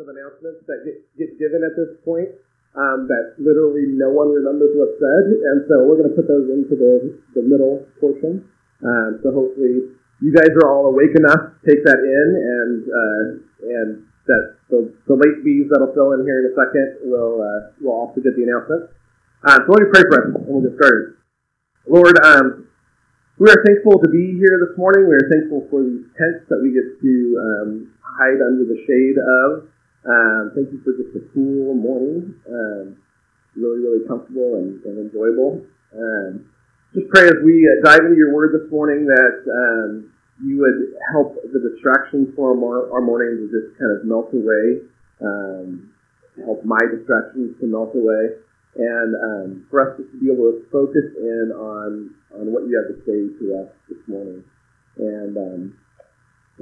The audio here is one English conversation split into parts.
of announcements that get, get given at this point um, that literally no one remembers what's said, and so we're going to put those into the, the middle portion. Um, so hopefully you guys are all awake enough to take that in, and uh, and that the, the late bees that'll fill in here in a second will uh, will also get the announcement. Uh, so let me pray for us, and we'll get started. Lord, um, we are thankful to be here this morning. We are thankful for these tents that we get to um, hide under the shade of. Um, thank you for just a cool morning. Um, really, really comfortable and, and enjoyable. Um, just pray as we uh, dive into your word this morning that um, you would help the distractions for our, our morning to just kind of melt away, um, help my distractions to melt away and um, for us to be able to focus in on on what you have to say to us this morning. And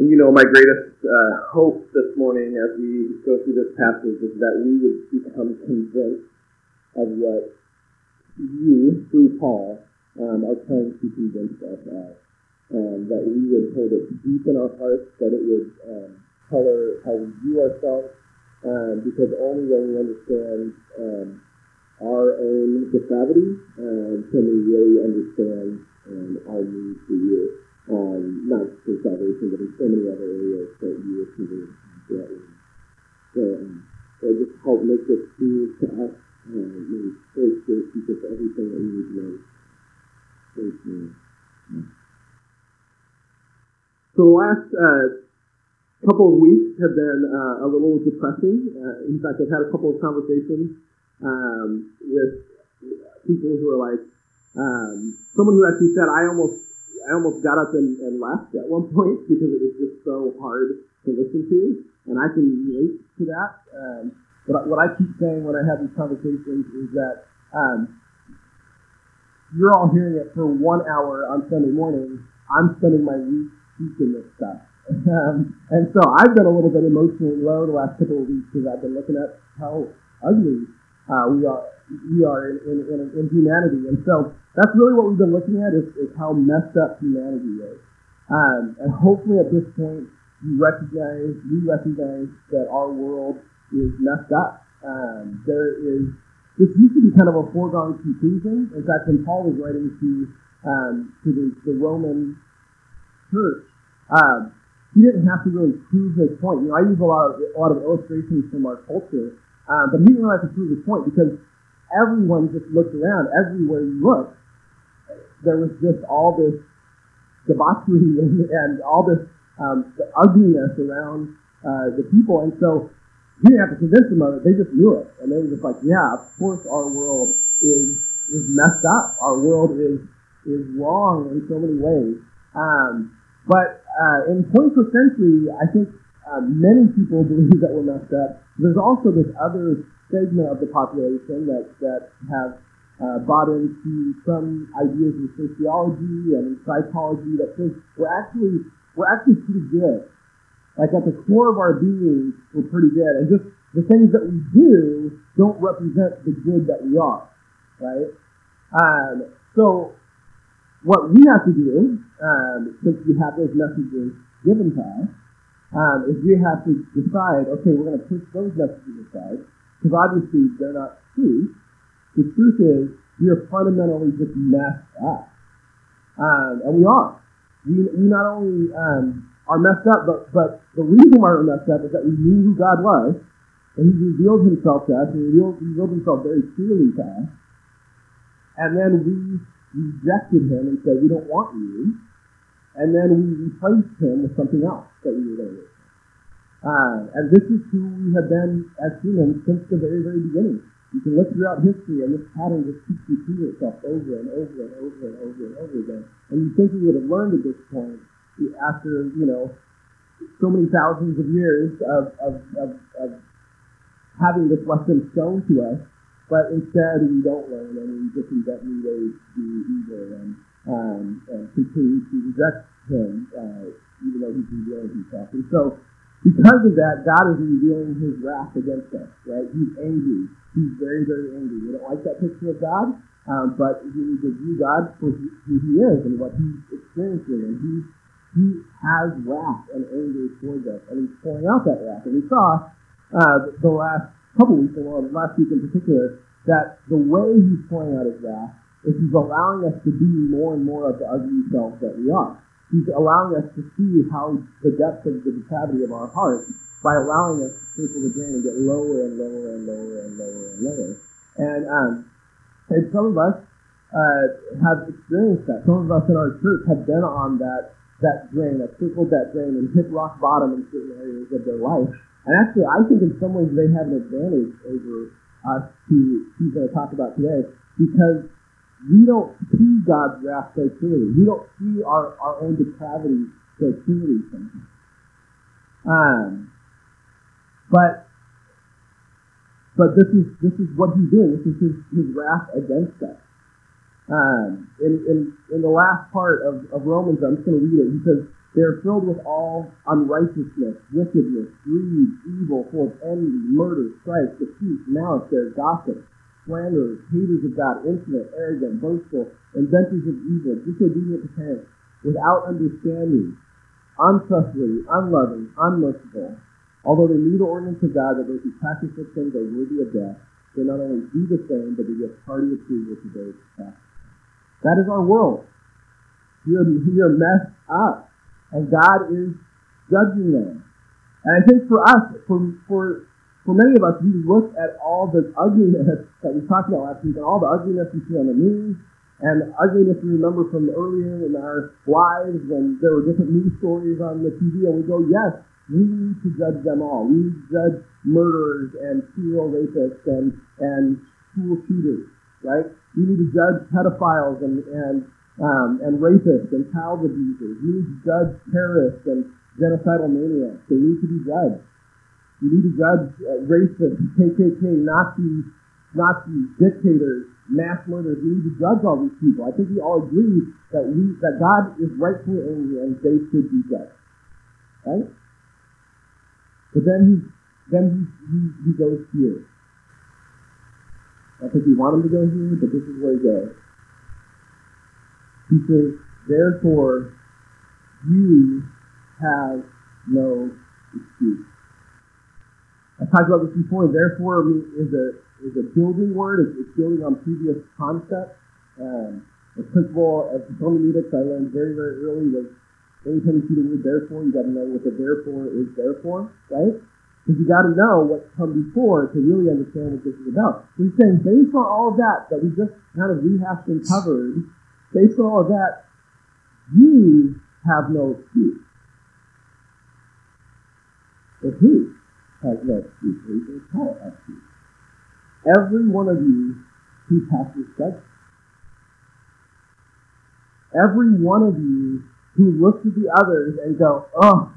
you know, my greatest uh, hope this morning as we go through this passage is that we would become convinced of what you, through Paul, um, are trying to convince us of. Um, that we would hold it deep in our hearts, that it would um, color how we view ourselves, um, because only when we understand um, our own depravity, um, can we really understand our need for you? Um, not for salvation, but in so many other areas that you are convenient to So, um, just help make this clear to us. Uh, may Holy Spirit teach us everything that we need to know. Thank you. So the last uh, couple of weeks have been uh, a little depressing. Uh, in fact, I've had a couple of conversations um, with people who are like, um, someone who actually said, I almost, I almost got up and, and left at one point because it was just so hard to listen to, and I can relate to that. Um, but what I keep saying when I have these conversations is that um, you're all hearing it for one hour on Sunday morning. I'm spending my week teaching this stuff. Um, and so I've been a little bit emotionally low the last couple of weeks because I've been looking at how ugly uh, we are we are in, in, in, in, humanity. And so that's really what we've been looking at is, is how messed up humanity is. Um, and hopefully at this point you recognize we recognize that our world is messed up. Um, there is this used to be kind of a foregone conclusion. In fact, when Paul was writing to um, to the, the Roman church, um, he didn't have to really prove his point. You know, I use a lot of a lot of illustrations from our culture uh, but he didn't really have to prove his point because everyone just looked around. Everywhere you looked, there was just all this debauchery and, and all this um, ugliness around uh, the people. And so he didn't have to convince them of it. They just knew it. And they were just like, yeah, of course our world is, is messed up. Our world is, is wrong in so many ways. Um, but uh, in 21st century, I think uh, many people believe that we're messed up. There's also this other segment of the population that, that have uh, bought into some ideas in sociology and in psychology that says we're actually we're actually pretty good. Like at the core of our being, we're pretty good, and just the things that we do don't represent the good that we are, right? Um, so what we have to do, um, since we have those messages given to us, um, is we have to decide, okay, we're going to push those messages aside, because obviously they're not true. The truth is, we are fundamentally just messed up. Um, and we are. We, we not only um, are messed up, but, but the reason why we're messed up is that we knew who God was, and He revealed Himself to us, and He revealed, revealed Himself very clearly to us. And then we rejected Him and said, we don't want you and then we replaced him with something else that we were going to uh, and this is who we have been as humans since the very, very beginning. You can look throughout history, and this pattern just keeps repeating itself over and over and over and over and over again. And you think we would have learned at this point after, you know, so many thousands of years of, of, of, of having this lesson shown to us, but instead we don't learn and we just invent new ways to do evil and um, and continue to reject him, uh, even though he's revealing himself. And so, because of that, God is revealing his wrath against us, right? He's angry. He's very, very angry. We don't like that picture of God, um, but we need to view God for who he is and what he's experiencing. And he, he has wrath and anger towards us, and he's pouring out that wrath. And we saw uh, the last couple weeks, well, last week in particular, that the way he's pouring out his wrath is he's allowing us to be more and more of the ugly selves that we are. He's allowing us to see how the depth of the depravity of our heart by allowing us to circle the drain and get lower and lower and lower and lower and lower. And, um, and some of us uh, have experienced that. Some of us in our church have been on that that drain, have circled that drain and hit rock bottom in certain areas of their life. And actually, I think in some ways they have an advantage over us going to talk about today because we don't see God's wrath so clearly. We don't see our, our own depravity so clearly sometimes. Um, but but this is this is what he's doing. This is his, his wrath against us. Um, in, in, in the last part of, of Romans, I'm just going to read it. He says, they are filled with all unrighteousness, wickedness, greed, evil, full of envy, murder, strife, deceit, malice, there, gossip, slanderers, haters of God, insolent, arrogant, boastful, inventors of evil, disobedient to parents, without understanding, untrustworthy, unloving, unmerciful. Although they need the ordinance of God that those who practice such things are worthy of death, they not only do the same, but they give hearty approval to those who practice. That is our world. We are, we are messed up and God is judging them. And I think for us, for, for, for many of us, we look at all the ugliness that we talked about last week and all the ugliness we see on the news and ugliness we remember from earlier in our lives when there were different news stories on the TV and we go, yes, we need to judge them all. We need to judge murderers and serial rapists and, and school shooters, right? We need to judge pedophiles and, and um, and rapists and child abusers. We need to judge terrorists and genocidal maniacs. They need to be judged. We need to judge uh, racists, KKK, Nazis, Nazis, dictators, mass murderers. We need to judge all these people. I think we all agree that we that God is rightfully angry and they should be judged. Right? But then he then he, he, he goes here. I think we want him to go here, but this is where he goes. He says, therefore, you have no excuse. Talked about this before. Therefore is a is a building word. It's, it's building on previous concepts. Um, the principle of hermeneutics I learned very very early was anytime you see the word therefore, you got to know what the therefore is therefore, right? Because you got to know what's come before to really understand what this is about. So he's saying, based on all of that that we just kind of rehashed and covered, Based on all of that, you have no excuse. But who has no excuse? Or Paul excuse. Every one of you who passes judgment. Every one of you who looks at the others and go, oh,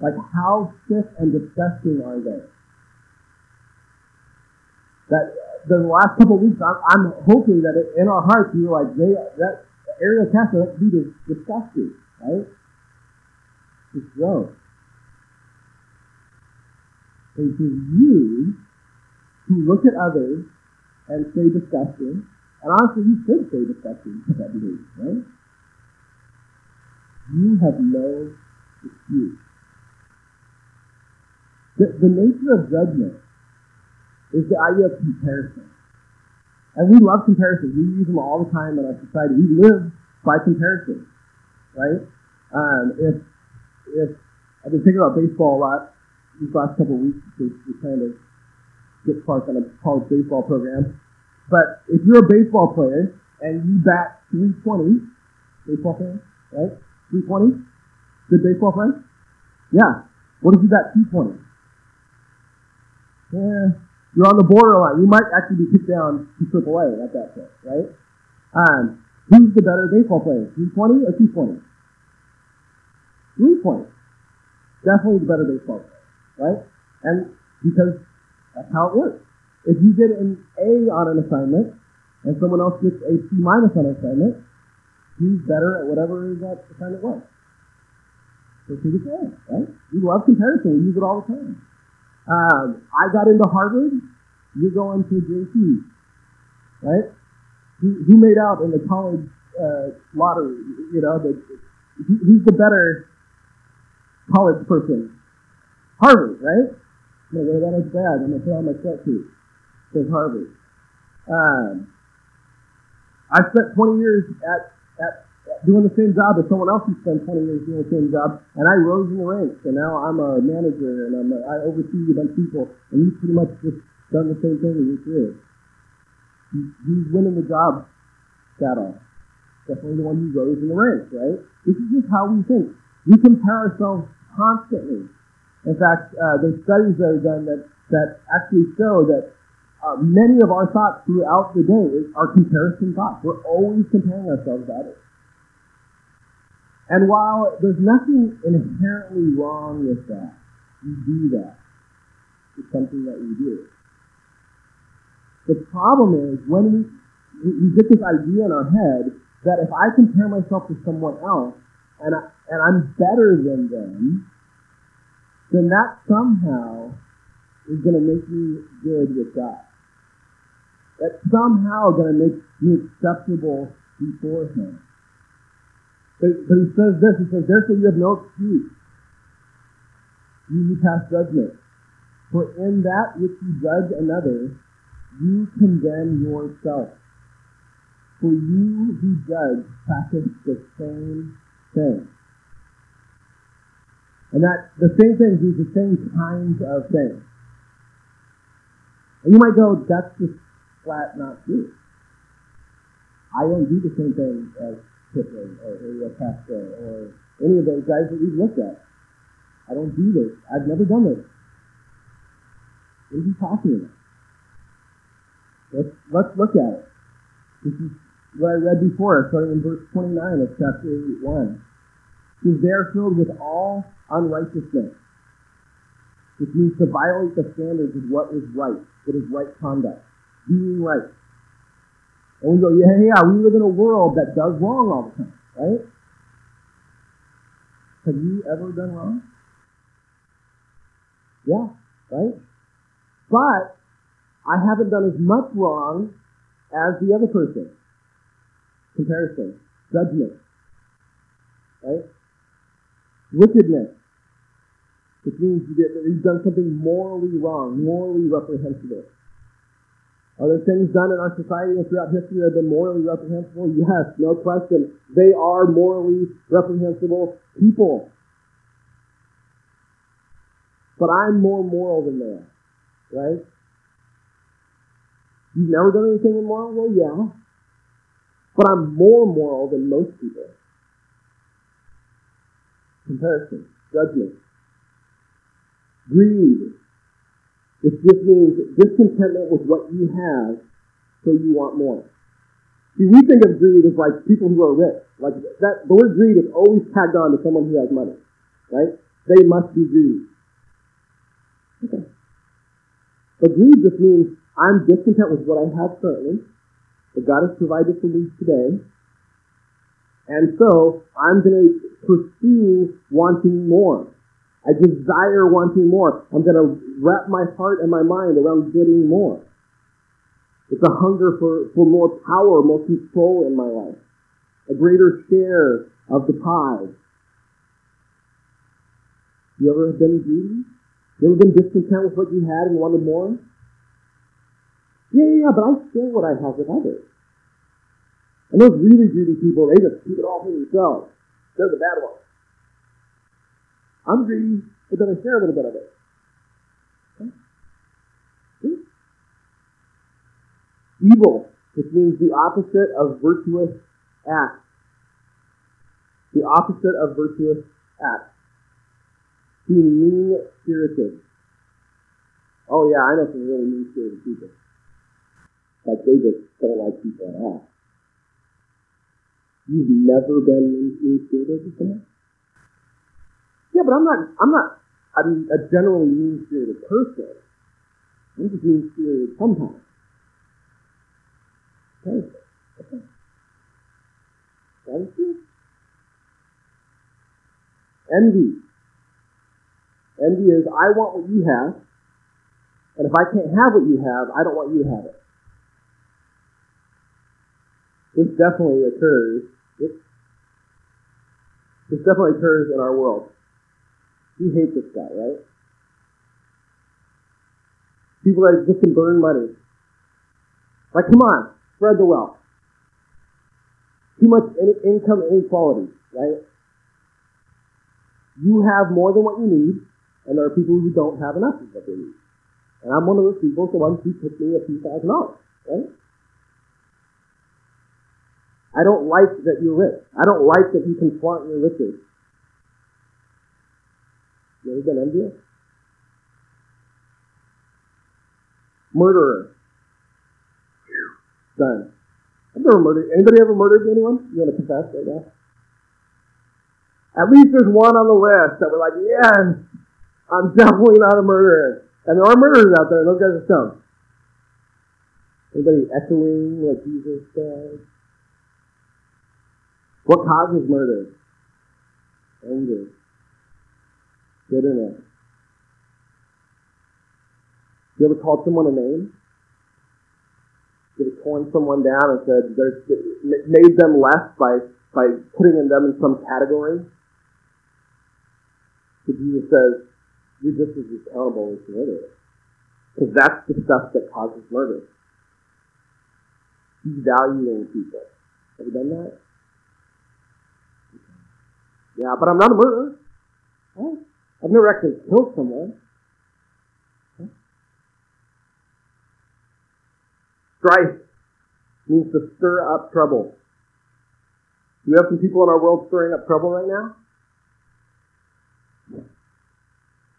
like how sick and disgusting are they? That the last couple of weeks, I'm, I'm hoping that in our hearts we were like, they, that Ariel Castro, that dude is disgusting, right? It's gross. And to you who look at others and say disgusting, and honestly, you should say disgusting to that behavior, right? You have no excuse. The, the nature of judgment is the idea of comparison. And we love comparisons. We use them all the time in our society. We live by comparison, right? Um, if if I've been thinking about baseball a lot these last couple of weeks because we kind of get Clark on a college baseball program. But if you're a baseball player and you bat 320, baseball fan, right? 320, good baseball player. Yeah. What if you bat 220? Yeah, you're on the borderline. You might actually be kicked down to AAA at that point, right? Um, who's the better baseball player, 320 or 220? 320. Definitely the better baseball player, right? And because that's how it works. If you get an A on an assignment and someone else gets a C minus on an assignment, who's better at whatever that assignment was? So the same, right? We love comparison. We use it all the time. Um, I got into Harvard. You're going to JC, right? Who, made out in the college uh, lottery? You know, the, who's the better college person? Harvard, right? I'm gonna wear that bad. I'm gonna put on my sweatsuit. Says Harvard. Um, I spent 20 years at, at, at doing the same job as someone else who spent 20 years doing the same job, and I rose in the ranks, and now I'm a manager, and I'm a, I oversee a bunch of people, and you've pretty much just done the same thing in your career. He's winning the job battle. Definitely the one who rose in the ranks, right? This is just how we think. We compare ourselves constantly. In fact, uh, there's studies that are done that, that actually show that uh, many of our thoughts throughout the day are comparison thoughts. We're always comparing ourselves to others. And while there's nothing inherently wrong with that, we do that. It's something that we do. The problem is when we, we get this idea in our head that if I compare myself to someone else and, I, and I'm better than them, then that somehow is going to make me good with God that's somehow going to make me acceptable before Him. But, but he says this, he says, therefore you have no excuse. You who pass judgment. For in that which you judge another, you condemn yourself. For you who judge practice the same thing. And that the same things is the same kinds of things. And you might go, that's just flat not true. I don't do the same thing as Kipling or Julio Castro or any of those guys that we've looked at. I don't do this. I've never done this. What are you talking about? Let's, let's look at it. This is what I read before, starting in verse 29 of chapter 1. Because they are filled with all unrighteousness, which means to violate the standards of what is right, what is right conduct being right. And we go, yeah, yeah, we live in a world that does wrong all the time, right? Have you ever done wrong? Yeah, right? But I haven't done as much wrong as the other person. Comparison, judgment, right? Wickedness, which means you get, you've done something morally wrong, morally reprehensible. Are there things done in our society and throughout history that have been morally reprehensible? Yes, no question. They are morally reprehensible people. But I'm more moral than they are, right? You've never done anything immoral? Well, yeah. But I'm more moral than most people. Comparison, judgment, greed, it just means discontentment with what you have, so you want more. See, we think of greed as like people who are rich. Like that, the word greed is always tagged on to someone who has money, right? They must be greedy. Okay. But greed just means I'm discontent with what I have currently, that God has provided for me today, and so I'm going to pursue wanting more. I desire wanting more. I'm going to wrap my heart and my mind around getting more. It's a hunger for, for more power, more control in my life, a greater share of the pie. You ever been greedy? You ever been discontent with what you had and wanted more? Yeah, yeah, yeah, but I share what I have with others. And those really greedy people, they just keep it all for themselves. They're the bad ones. I'm greedy, but then I share a little bit of it. Okay? Hmm? Evil, which means the opposite of virtuous act. The opposite of virtuous act. Being mean spirited. Oh yeah, I know some really mean spirited people. Like they just don't like people at all. You've never been spirited to someone? Yeah, but I'm not, I'm not I'm a generally mean-spirited person. I'm just mean-spirited sometimes. Okay. Okay. Is true. Envy. Envy is, I want what you have, and if I can't have what you have, I don't want you to have it. This definitely occurs. This definitely occurs in our world. You hate this guy, right? People that just can burn money. Like, come on, spread the wealth. Too much in- income inequality, right? You have more than what you need, and there are people who don't have enough of what they need. And I'm one of those people, so why don't you pick me a few thousand dollars, right? I don't like that you're rich. I don't like that you can flaunt your riches. You ever been envious? Murderer. Done. I've never murdered. Anybody ever murdered anyone? You want to confess right now? At least there's one on the list that we're like, yes, I'm definitely not a murderer. And there are murderers out there, those guys are stoned. Anybody echoing what Jesus said? What causes murder? Anger. Bitterness. You ever called someone a name? You ever torn someone down and said, made them less by, by putting them in some category? So Jesus says, you're just as accountable as murder. Because that's the stuff that causes murder. Devaluing people. Have you done that? Yeah, but I'm not a murderer. Huh? I've never actually killed someone. Strife means to stir up trouble. Do we have some people in our world stirring up trouble right now?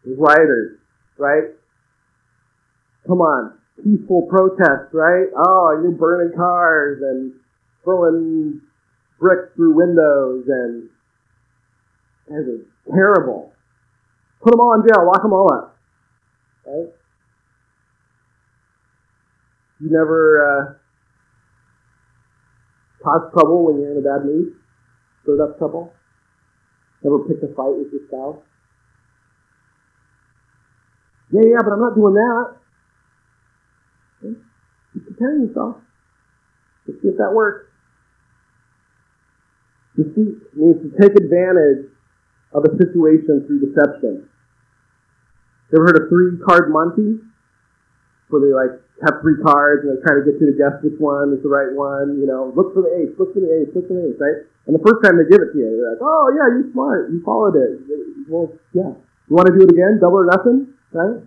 Rioters, right? Come on, peaceful protests, right? Oh, you're burning cars and throwing bricks through windows and that is terrible. Put them all in jail. Lock them all up. Right? You never uh, cause trouble when you're in a bad mood? Stirred up trouble? Never picked a fight with your spouse? Yeah, yeah, but I'm not doing that. Okay? Keep preparing yourself. Let's see if that works. Deceit means to take advantage of a situation through deception. You ever heard of three card Monty? Where they like have three cards and they try to get you to guess which one is the right one. You know, look for the ace, look for the ace, look for the ace, right? And the first time they give it to you, they're like, oh yeah, you're smart, you followed it. Well, yeah. You want to do it again? Double or nothing, right?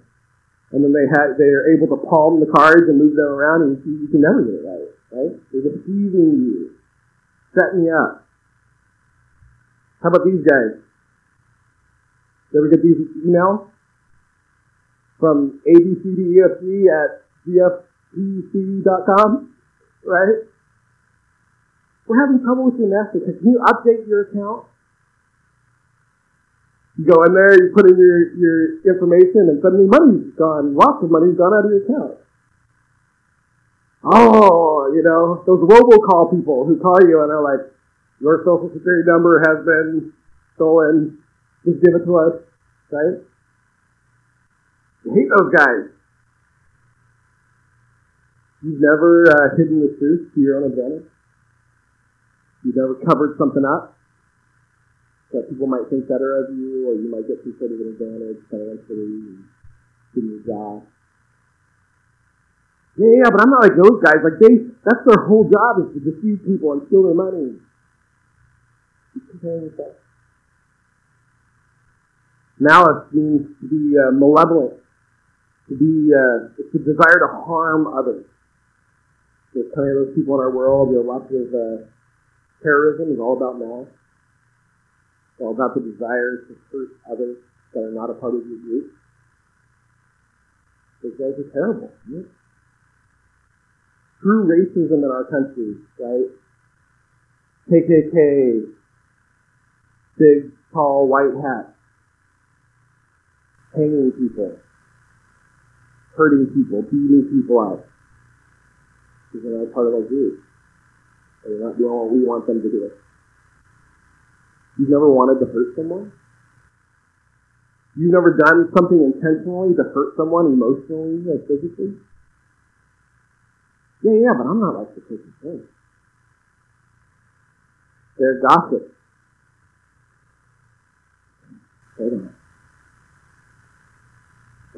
And then they had they are able to palm the cards and move them around, and you, you can never get it right, right? They're deceiving you, setting you up. How about these guys? You ever get these emails? From abcdefg at gfpc.com, right? We're having trouble with your master. Can you update your account? You go in there, you put in your, your information, and suddenly money's gone. Lots of money's gone out of your account. Oh, you know, those robocall people who call you and are like, your social security number has been stolen. Just give it to us, right? You hate those guys. You've never uh, hidden the truth to your own advantage. You've never covered something up that people might think better of you, or you might get some sort of an advantage financially and in your job. Yeah, yeah, but I'm not like those guys. Like they, that's their whole job is to deceive people and steal their money. You comparing yourself. Malice means to be uh, malevolent, to be, uh, a desire to harm others. There's plenty of those people in our world, you know, lots of uh, terrorism is all about malice. It's all about the desire to hurt others that are not a part of your group. Those guys are terrible. Right? True racism in our country, right? KKK, big, tall, white hat, hanging people, hurting people, beating people up. Because they're not part of our group. They're not doing what we want them to do. You've never wanted to hurt someone? You've never done something intentionally to hurt someone emotionally or physically? Yeah, yeah, but I'm not like the person thing. They're gossip.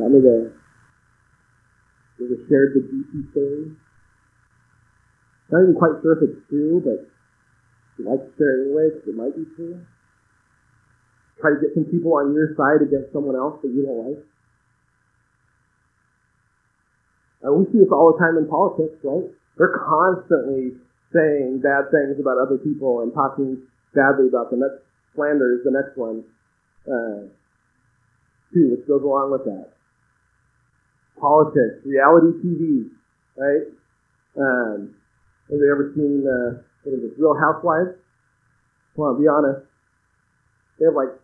Hold on. Got me there. shared the juicy story. Not even quite sure if it's true, but you like to share it anyway because it might be true. Try to get some people on your side against someone else that you don't like. And we see this all the time in politics, right? They're constantly saying bad things about other people and talking badly about them. That's slander is the next one, uh, too, which goes along with that. Politics, reality TV, right? Um, have you ever seen uh, what is it, Real Housewives? Come on, be honest. They have like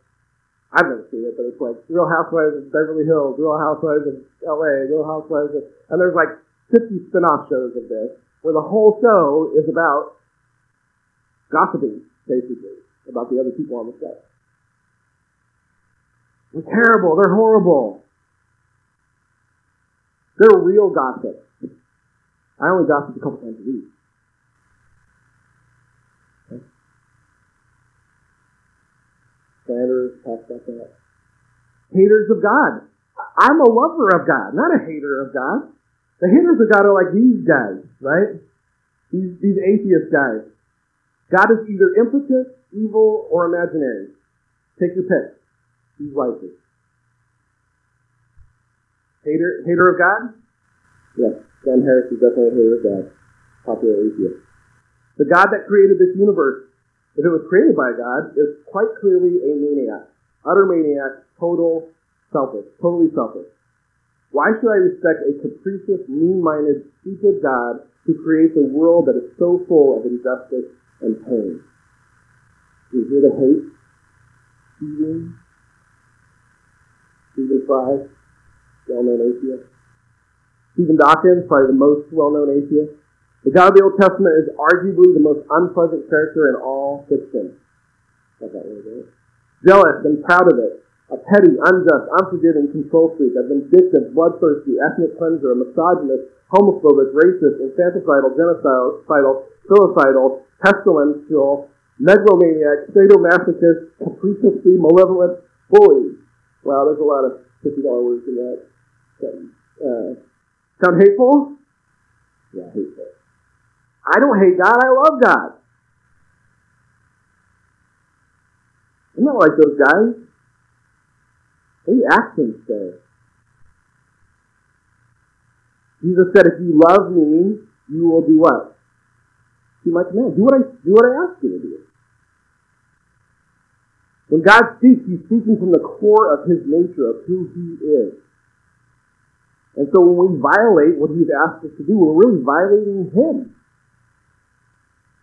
I've never seen it, but it's like Real Housewives of Beverly Hills, Real Housewives of LA, Real Housewives of, and there's like 50 spin-off shows of this, where the whole show is about gossiping, basically, about the other people on the set. They're terrible, they're horrible. They're real gossip. I only gossip a couple times a week. slanderers, talk about that. Haters of God. I'm a lover of God, not a hater of God. The haters of God are like these guys, right? These, these atheist guys. God is either impotent, evil, or imaginary. Take your pick. He's likely. Hater, hater of God? Yes, Sam Harris is definitely a hater of God. Popular atheist. The God that created this universe if it was created by a God, is quite clearly a maniac. Utter maniac, total selfish, totally selfish. Why should I respect a capricious, mean-minded, stupid God who creates a world that is so full of injustice and pain? Is here to hate, Stephen, Stephen Fry, well-known atheist. Stephen Dawkins, probably the most well-known atheist. The God of the Old Testament is arguably the most unpleasant character in all fiction. Jealous and proud of it. A petty, unjust, unforgiving control freak, a vindictive, bloodthirsty, ethnic cleanser, a misogynist, homophobic, racist, infanticidal, genocidal, suicidal, pestilential, megalomaniac, sadomasochist, capriciously malevolent bully. Wow, there's a lot of $50 words in that. Uh, sound hateful? Yeah, hateful. I don't hate God, I love God. I'm not like those guys. What do actions say? Jesus said, if you love me, you will do what? Do my command. Do what I do what I ask you to do. When God speaks, He's speaking from the core of His nature, of who He is. And so when we violate what He's asked us to do, we're really violating Him.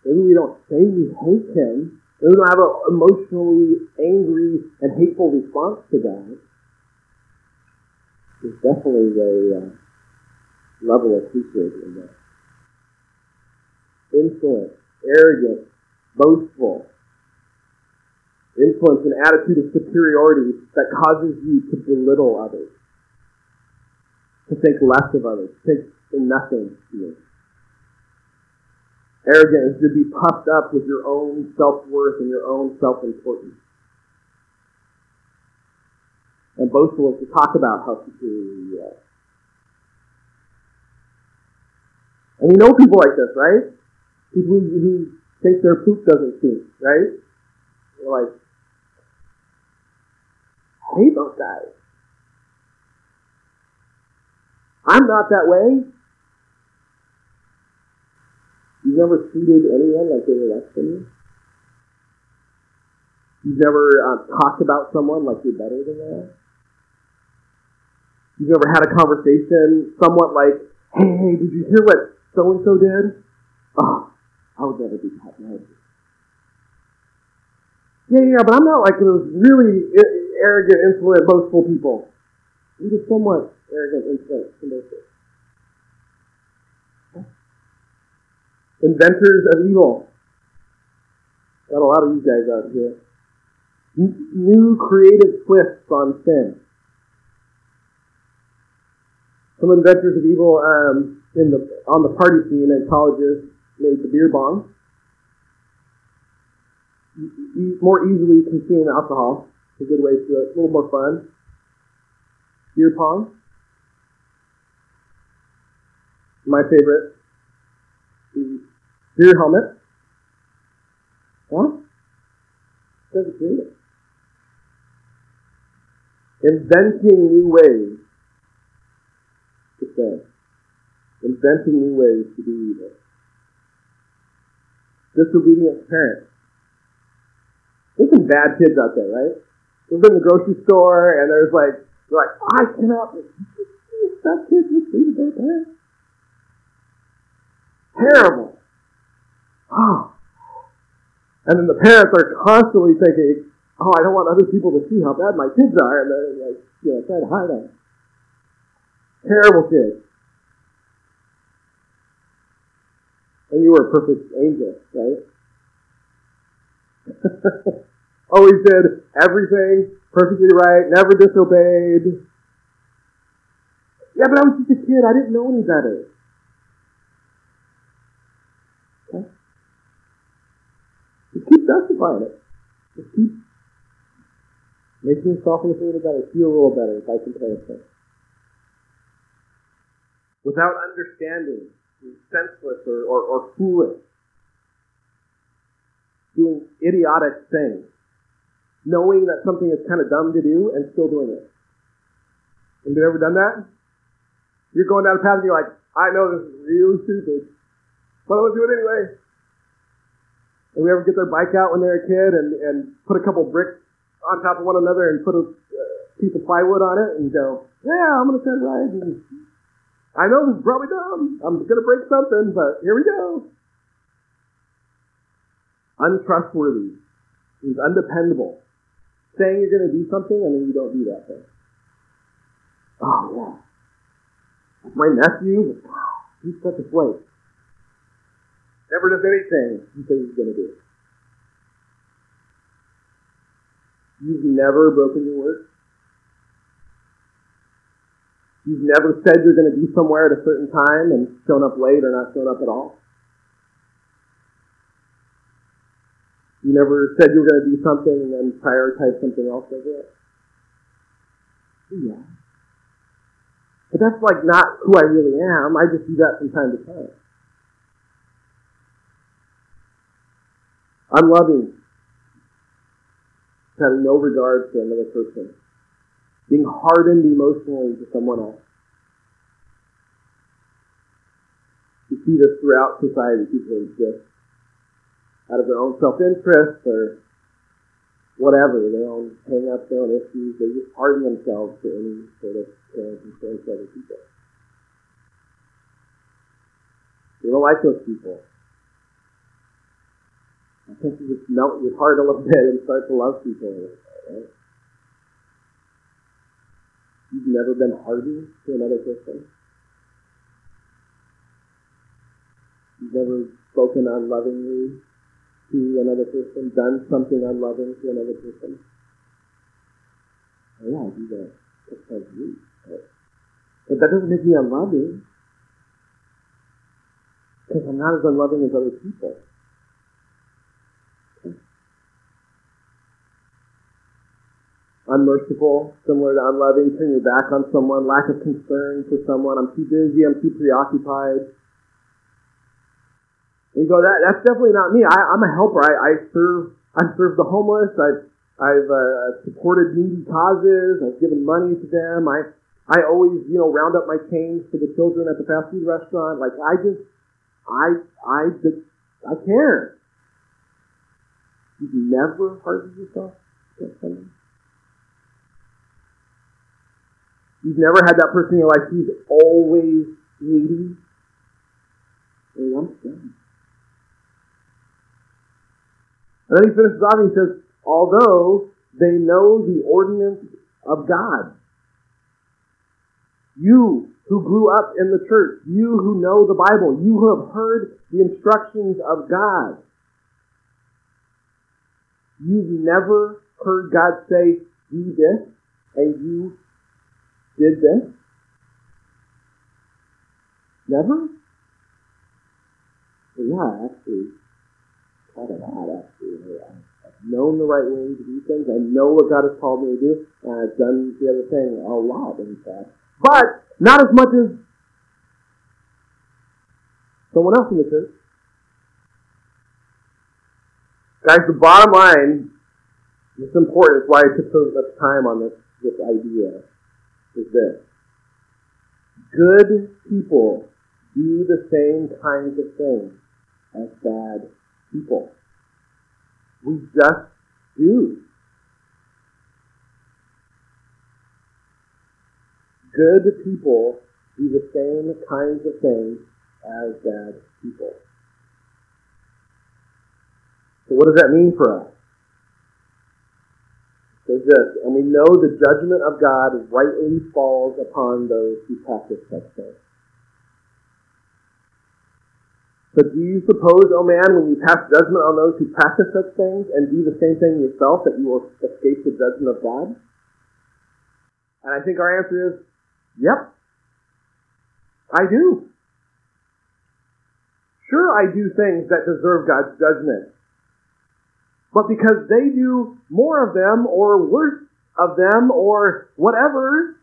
Maybe we don't say we hate him. Maybe we don't have an emotionally angry and hateful response to God. There's definitely a uh, level of hatred in that. Insolent, arrogant, boastful, influence an attitude of superiority that causes you to belittle others, to think less of others, to think nothing to. Arrogant is to be puffed up with your own self-worth and your own self-importance. And boastful is to talk about how superior you are. And we know people like this, right? People who, who think their poop doesn't stink, right? They're like, I hate those guys. I'm not that way. You've never treated anyone like they were less than you? You've never uh, talked about someone like you're better than them. You've never had a conversation somewhat like, hey, hey, did you hear what so-and-so did? Oh, I would never do that. No. Yeah, yeah, but I'm not like those really arrogant, insolent, boastful people. I'm just somewhat arrogant, insolent, boastful. inventors of evil. Got a lot of you guys out here. New creative twists on sin. Some inventors of evil um, in the on the party scene at colleges made the beer bong. More easily consume alcohol. It's a good way to do it. A little more fun. Beer pong. My favorite. The your helmet. Huh? Doesn't it. Inventing new ways to sin. Inventing new ways to do evil. Disobedient parents. There's some bad kids out there, right? We've been in the grocery store and there's like, they're like, I cannot, that kid just their parents. Terrible. Oh. Ah. And then the parents are constantly thinking, oh, I don't want other people to see how bad my kids are, and they're like, you know, trying to hide them. Terrible kids. And you were a perfect angel, right? Always did everything perfectly right, never disobeyed. Yeah, but I was just a kid. I didn't know any better. Okay? Keep it. Just keep making yourself look a little better, feel a little better by comparison. Without understanding, senseless or, or, or foolish, doing idiotic things, knowing that something is kind of dumb to do and still doing it. Have you ever done that? You're going down a path and you're like, I know this is really stupid, but I'm gonna do it anyway. And we ever get their bike out when they're a kid and, and put a couple bricks on top of one another and put a piece of plywood on it and go, yeah, I'm gonna try to ride. And I know this is probably dumb. I'm gonna break something, but here we go. Untrustworthy. He's undependable. Saying you're gonna do something and then you don't do that thing. Oh yeah. My nephew, he's such a flake. Never does anything he says he's going to do. You've never broken your word. You've never said you're going to be somewhere at a certain time and shown up late or not shown up at all. You never said you were going to do something and then prioritize something else over it. Yeah. But that's like not who I really am. I just do that from time to time. Unloving. Having no regard for another person. Being hardened emotionally to someone else. You see this throughout society. People exist out of their own self-interest or whatever, their own hang-ups, their own issues. They just harden themselves to any sort of care and concern for other people. We don't like those people. I think you just melt your heart a little bit and start to love people. Right? You've never been hardened to another person. You've never spoken unlovingly to another person, done something unloving to another person. Oh, yeah, I do that. That sounds rude. But that doesn't make me unloving. Because I'm not as unloving as other people. Unmerciful, similar to unloving, turn your back on someone, lack of concern for someone, I'm too busy, I'm too preoccupied. And you go, that that's definitely not me. I, I'm a helper. I, I serve I've served the homeless. I've I've uh, supported needy causes. I've given money to them. I I always you know round up my change for the children at the fast food restaurant. Like I just I I just I care. You've never hardened yourself You've never had that person in your life who's always needy. Hey, I'm. And then he finishes off and he says, although they know the ordinance of God. You who grew up in the church, you who know the Bible, you who have heard the instructions of God. You've never heard God say, do this, and you did this? Never? Yeah, actually, quite a lot, actually. I've known the right way to do things. I know what God has called me to do, and I've done the other thing a lot, in fact. But not as much as someone else in the church. Guys, the bottom line, it's important, it's why I took so much time on this, this idea, is this. Good people do the same kinds of things as bad people. We just do. Good people do the same kinds of things as bad people. So what does that mean for us? Says this, and we know the judgment of God rightly falls upon those who practice such things. But do you suppose, O oh man, when you pass judgment on those who practice such things and do the same thing yourself, that you will escape the judgment of God? And I think our answer is, yep, I do. Sure, I do things that deserve God's judgment. But because they do more of them, or worse of them, or whatever,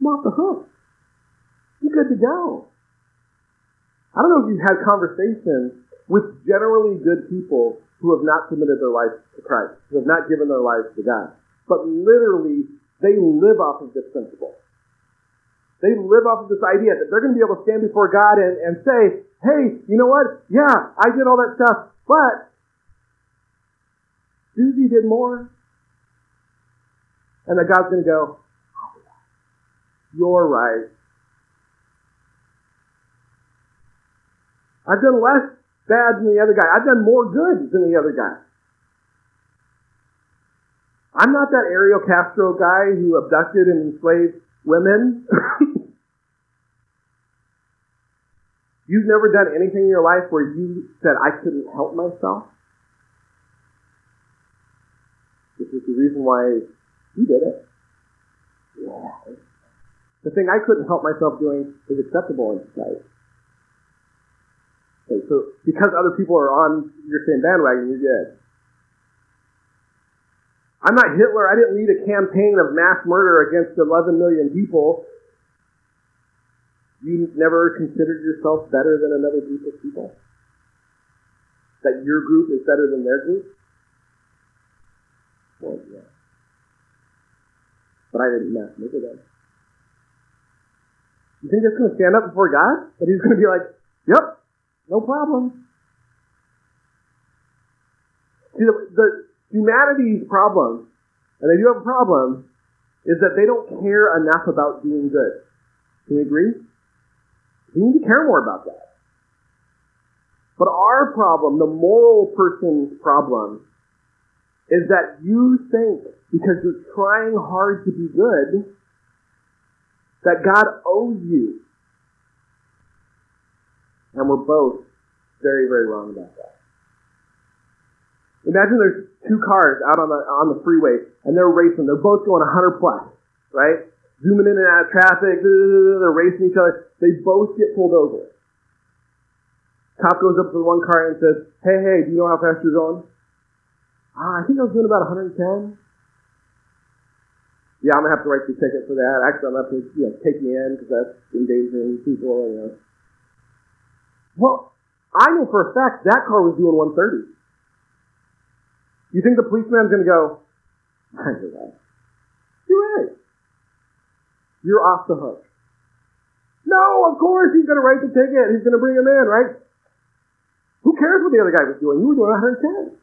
I'm off the hook. You're good to go. I don't know if you've had conversations with generally good people who have not submitted their lives to Christ, who have not given their lives to God. But literally, they live off of this principle. They live off of this idea that they're going to be able to stand before God and, and say, hey, you know what? Yeah, I did all that stuff, but Susie did more. And that God's going to go, oh, you're right. I've done less bad than the other guy. I've done more good than the other guy. I'm not that Ariel Castro guy who abducted and enslaved women. You've never done anything in your life where you said, I couldn't help myself. This is the reason why you did it. Yeah. The thing I couldn't help myself doing is acceptable in society. Okay, so because other people are on your same bandwagon, you're good. I'm not Hitler. I didn't lead a campaign of mass murder against 11 million people. You never considered yourself better than another group of people? That your group is better than their group? Well, yeah. But I didn't mass murder them. You think that's going to stand up before God? That he's going to be like, yep, no problem. See, the, the humanity's problem, and they do have a problem, is that they don't care enough about doing good. Can we agree? We need to care more about that. But our problem, the moral person's problem, is that you think because you're trying hard to be good, that God owes you and we're both very, very wrong about that. Imagine there's two cars out on the on the freeway and they're racing. They're both going 100 plus, right? Zooming in and out of traffic. They're racing each other. They both get pulled over. Cop goes up to the one car and says, "Hey, hey, do you know how fast you're going?" Ah, I think I was doing about 110. Yeah, I'm gonna have to write the ticket for that. Actually, I'm gonna have to you know, take you in because that's endangering people. You know. Well, I know for a fact that car was doing 130. You think the policeman's to go, you're right. You're right. You're off the hook. No, of course he's to write the ticket. He's to bring him in, right? Who cares what the other guy was doing? You were doing 110.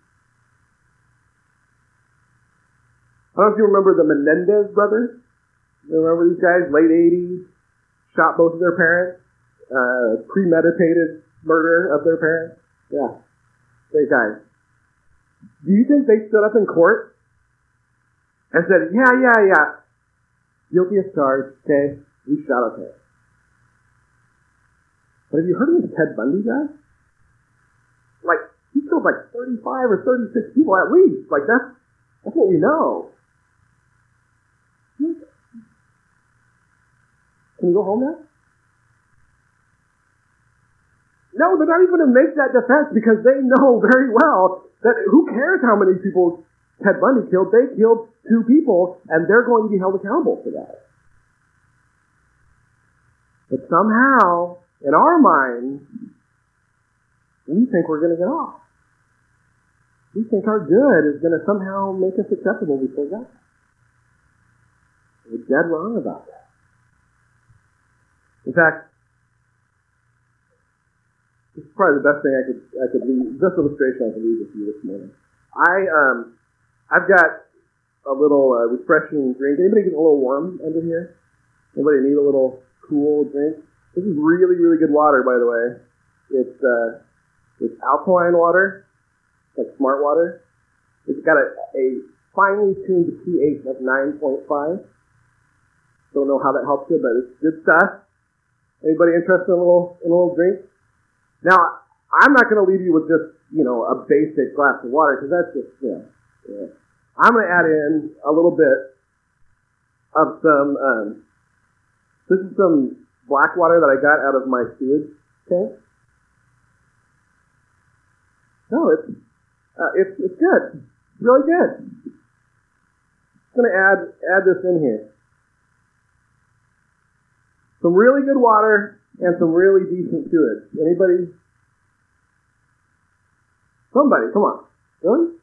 I don't know if you remember the Menendez brothers. You remember these guys? Late 80s, shot both of their parents uh, premeditated murder of their parents. Yeah, they died. Do you think they stood up in court and said, "Yeah, yeah, yeah, guilty as charged. Okay, we shot our parents." But have you heard of this Ted Bundy guy? Like he killed like 35 or 36 people at least. Like that's that's what we know. Can you go home now? No, they're not even going to make that defense because they know very well that who cares how many people Ted Bundy killed? They killed two people, and they're going to be held accountable for that. But somehow, in our minds, we think we're going to get off. We think our good is going to somehow make us acceptable before God. We're dead wrong about that. In fact, this is probably the best thing I could I could leave, best illustration I could leave with you this morning. I um I've got a little uh, refreshing drink. Anybody get a little warm under here? Anybody need a little cool drink? This is really really good water, by the way. It's uh it's alkaline water, like smart water. It's got a, a finely tuned pH of 9.5. Don't know how that helps you, but it's good stuff. Anybody interested in a little in a little drink? Now, I'm not going to leave you with just you know a basic glass of water because that's just you know. Yeah. I'm going to add in a little bit of some. Um, this is some black water that I got out of my sewage tank. No, it's uh, it's it's good. Really good. I'm going to add add this in here some really good water and some really decent sewage. Anybody? Somebody, come on. Really?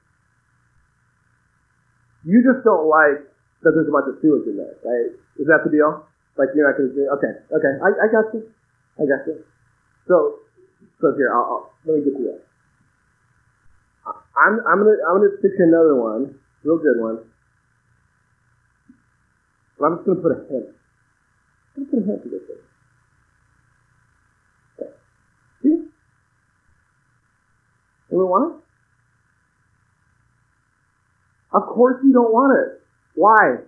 You just don't like that there's a bunch of sewage in there, right? Is that the deal? Like you're not going to do? Okay, okay, I, I got you. I got you. So, so here, I'll, I'll let me get to that. I'm I'm gonna I'm gonna stick another one, real good one. But I'm just gonna put a hint. I'm pretty happy with this. See? Anyone want it? Of course you don't want it. Why?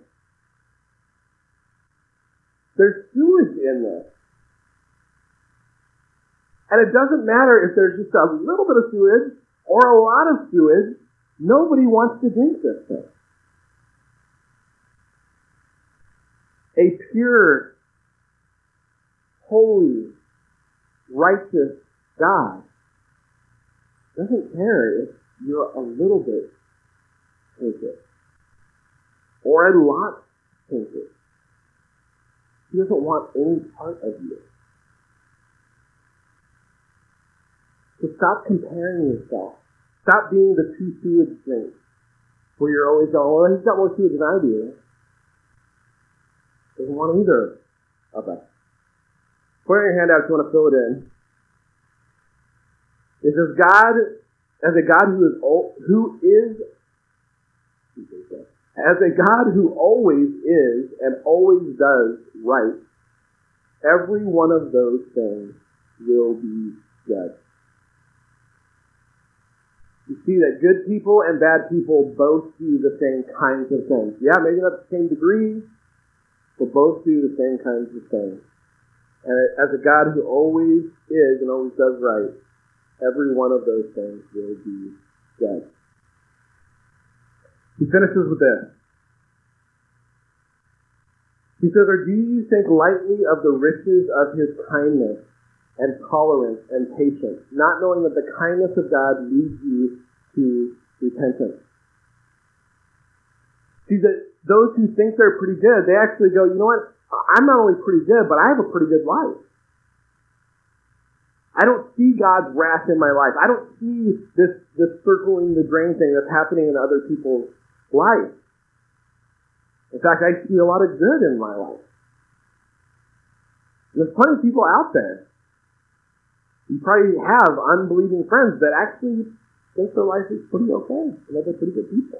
There's sewage in this. And it doesn't matter if there's just a little bit of sewage or a lot of sewage, nobody wants to drink this thing. A pure holy, righteous God doesn't care if you're a little bit tainted or a lot tainted. He doesn't want any part of you. So stop comparing yourself. Stop being the two sewage thing where you're always going, well, he's got more sewage than I do. Doesn't want either of us. Put your hand out if you want to fill it in. It says God, as a God who is who is as a God who always is and always does right, every one of those things will be judged. You see that good people and bad people both do the same kinds of things. Yeah, maybe not the same degree, but both do the same kinds of things. And as a God who always is and always does right, every one of those things will be judged. He finishes with this. He says, Or do you think lightly of the riches of his kindness and tolerance and patience, not knowing that the kindness of God leads you to repentance? See, that those who think they're pretty good, they actually go, you know what? I'm not only pretty good, but I have a pretty good life. I don't see God's wrath in my life. I don't see this, this circling the drain thing that's happening in other people's life. In fact, I see a lot of good in my life. There's plenty of people out there. You probably have unbelieving friends that actually think their life is pretty okay and that they're pretty good people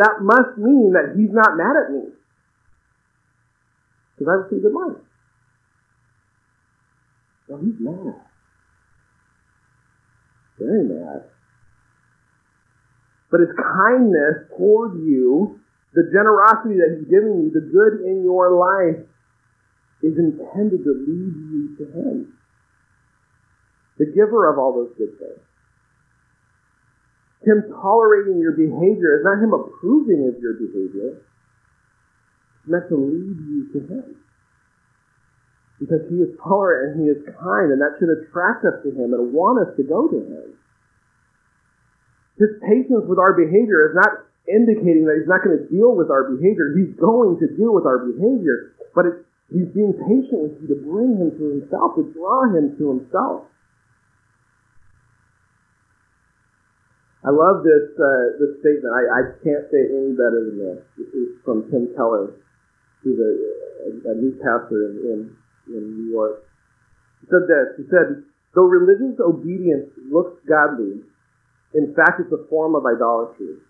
that must mean that he's not mad at me. Because I pretty good life. No, he's mad. Very mad. But his kindness toward you, the generosity that he's giving you, the good in your life, is intended to lead you to him. The giver of all those good things. Him tolerating your behavior is not Him approving of your behavior. It's meant to lead you to Him. Because He is tolerant and He is kind, and that should attract us to Him and want us to go to Him. His patience with our behavior is not indicating that He's not going to deal with our behavior. He's going to deal with our behavior. But He's being patient with you to bring him to himself, to draw him to himself. I love this uh, this statement. I, I can't say it any better than this. This is from Tim Keller, who's a, a, a new pastor in, in, in New York. He said this. He said, though religious obedience looks godly, in fact it's a form of idolatry.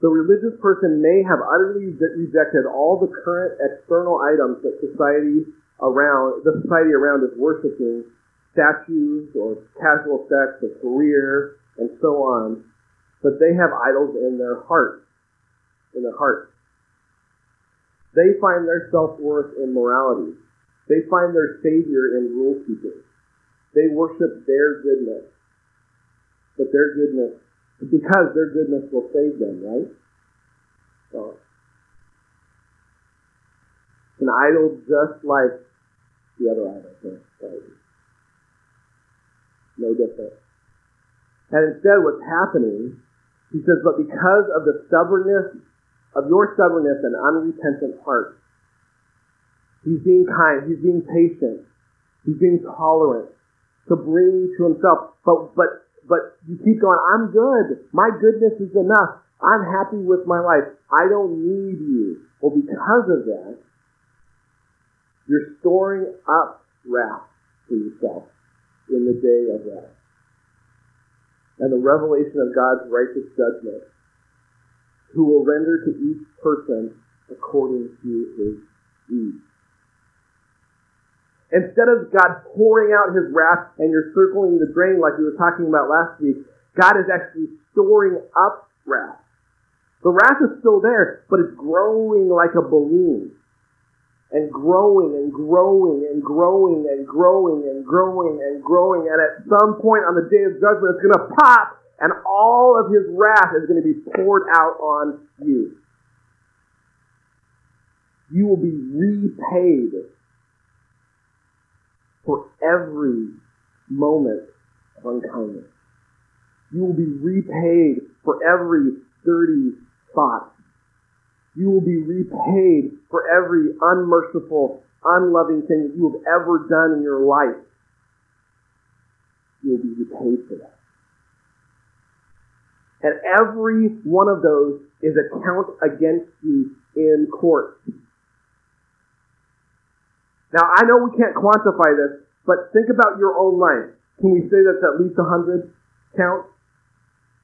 The religious person may have utterly rejected all the current external items that society around the society around is worshiping, statues or casual sex, a career, and so on but they have idols in their heart. In their heart. They find their self-worth in morality. They find their savior in rule keeping. They worship their goodness. But their goodness, because their goodness will save them, right? So, an idol just like the other idols. Right? No different. And instead what's happening he says, but because of the stubbornness, of your stubbornness and unrepentant heart, he's being kind, he's being patient, he's being tolerant to bring you to himself. But, but, but you keep going, I'm good. My goodness is enough. I'm happy with my life. I don't need you. Well, because of that, you're storing up wrath for yourself in the day of wrath and the revelation of God's righteous judgment, who will render to each person according to his deeds. Instead of God pouring out his wrath and you're circling the drain like we were talking about last week, God is actually storing up wrath. The wrath is still there, but it's growing like a balloon and growing and growing and growing and growing and growing and growing. And at some point on the day of judgment, it's going to pop and all of his wrath is going to be poured out on you. You will be repaid for every moment of unkindness. You will be repaid for every dirty thought you will be repaid for every unmerciful, unloving thing that you have ever done in your life. You will be repaid for that. And every one of those is a count against you in court. Now, I know we can't quantify this, but think about your own life. Can we say that's at least a hundred counts?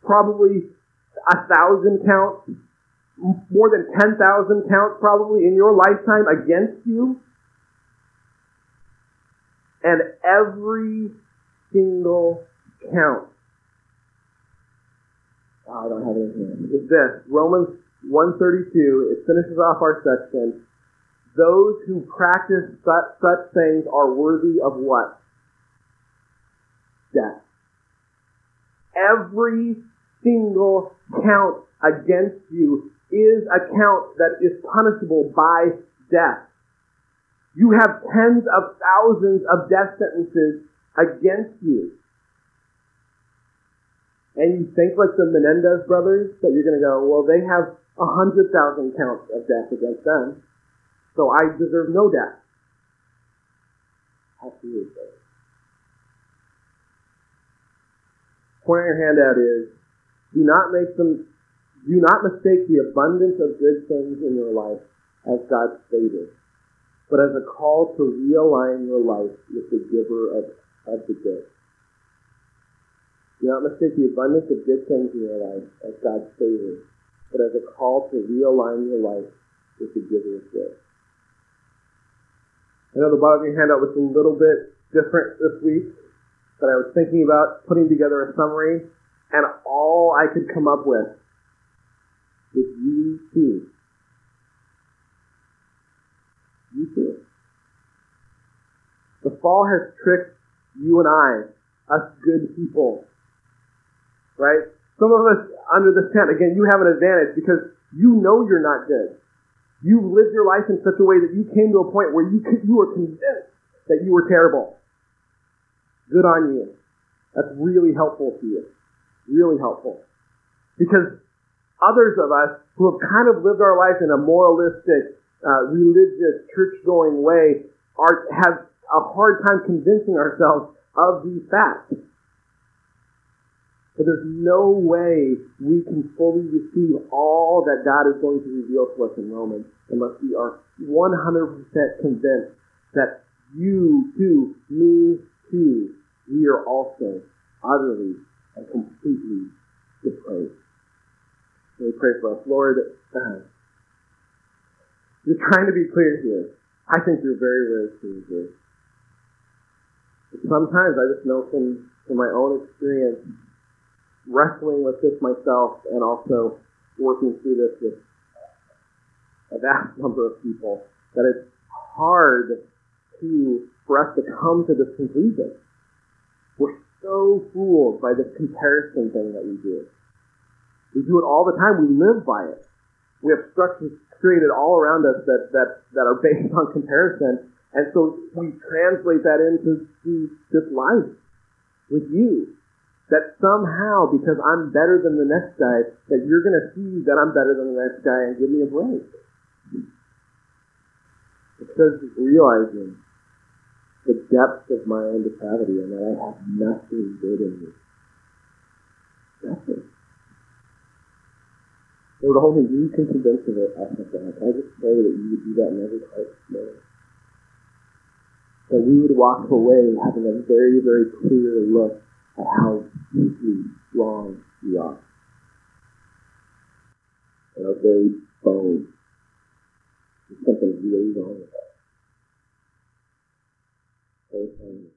Probably a thousand counts? More than 10,000 counts probably in your lifetime against you. And every single count, oh, I don't have here, is this. Romans 132, it finishes off our section. Those who practice such, such things are worthy of what? Death. Every single count against you is a count that is punishable by death. You have tens of thousands of death sentences against you. And you think like the Menendez brothers that you're going to go, well, they have a hundred thousand counts of death against them, so I deserve no death. Absolutely. Point on your handout is, do not make them do not mistake the abundance of good things in your life as God's favor, but as a call to realign your life with the giver of, of the good. Do not mistake the abundance of good things in your life as God's favor, but as a call to realign your life with the giver of good. I know the bottom of your handout was a little bit different this week, but I was thinking about putting together a summary, and all I could come up with with you too. You too. The fall has tricked you and I, us good people. Right? Some of us under this tent, again, you have an advantage because you know you're not good. You lived your life in such a way that you came to a point where you, you were convinced that you were terrible. Good on you. That's really helpful to you. Really helpful. Because others of us who have kind of lived our life in a moralistic, uh, religious, church-going way are, have a hard time convincing ourselves of these facts. But there's no way we can fully receive all that God is going to reveal to us in Romans unless we are 100% convinced that you too, me too, we are also utterly and completely depraved. Let me pray for us. Lord, uh, you're trying to be clear here. I think you're very, very clear here. Sometimes I just know from, from my own experience wrestling with this myself and also working through this with a vast number of people that it's hard to for us to come to this conclusion. We're so fooled by this comparison thing that we do. We do it all the time. We live by it. We have structures created all around us that, that, that are based on comparison. And so we translate that into this life with you that somehow, because I'm better than the next guy, that you're going to see that I'm better than the next guy and give me a break. Because realizing the depth of my own depravity and that I have nothing good in me. Nothing. No, the whole thing, you can convince of it. I have that. I just pray that you would do that in every heart today. That we would walk away having a very, very clear look at how deeply wrong we are. And our very bone is something really wrong with us.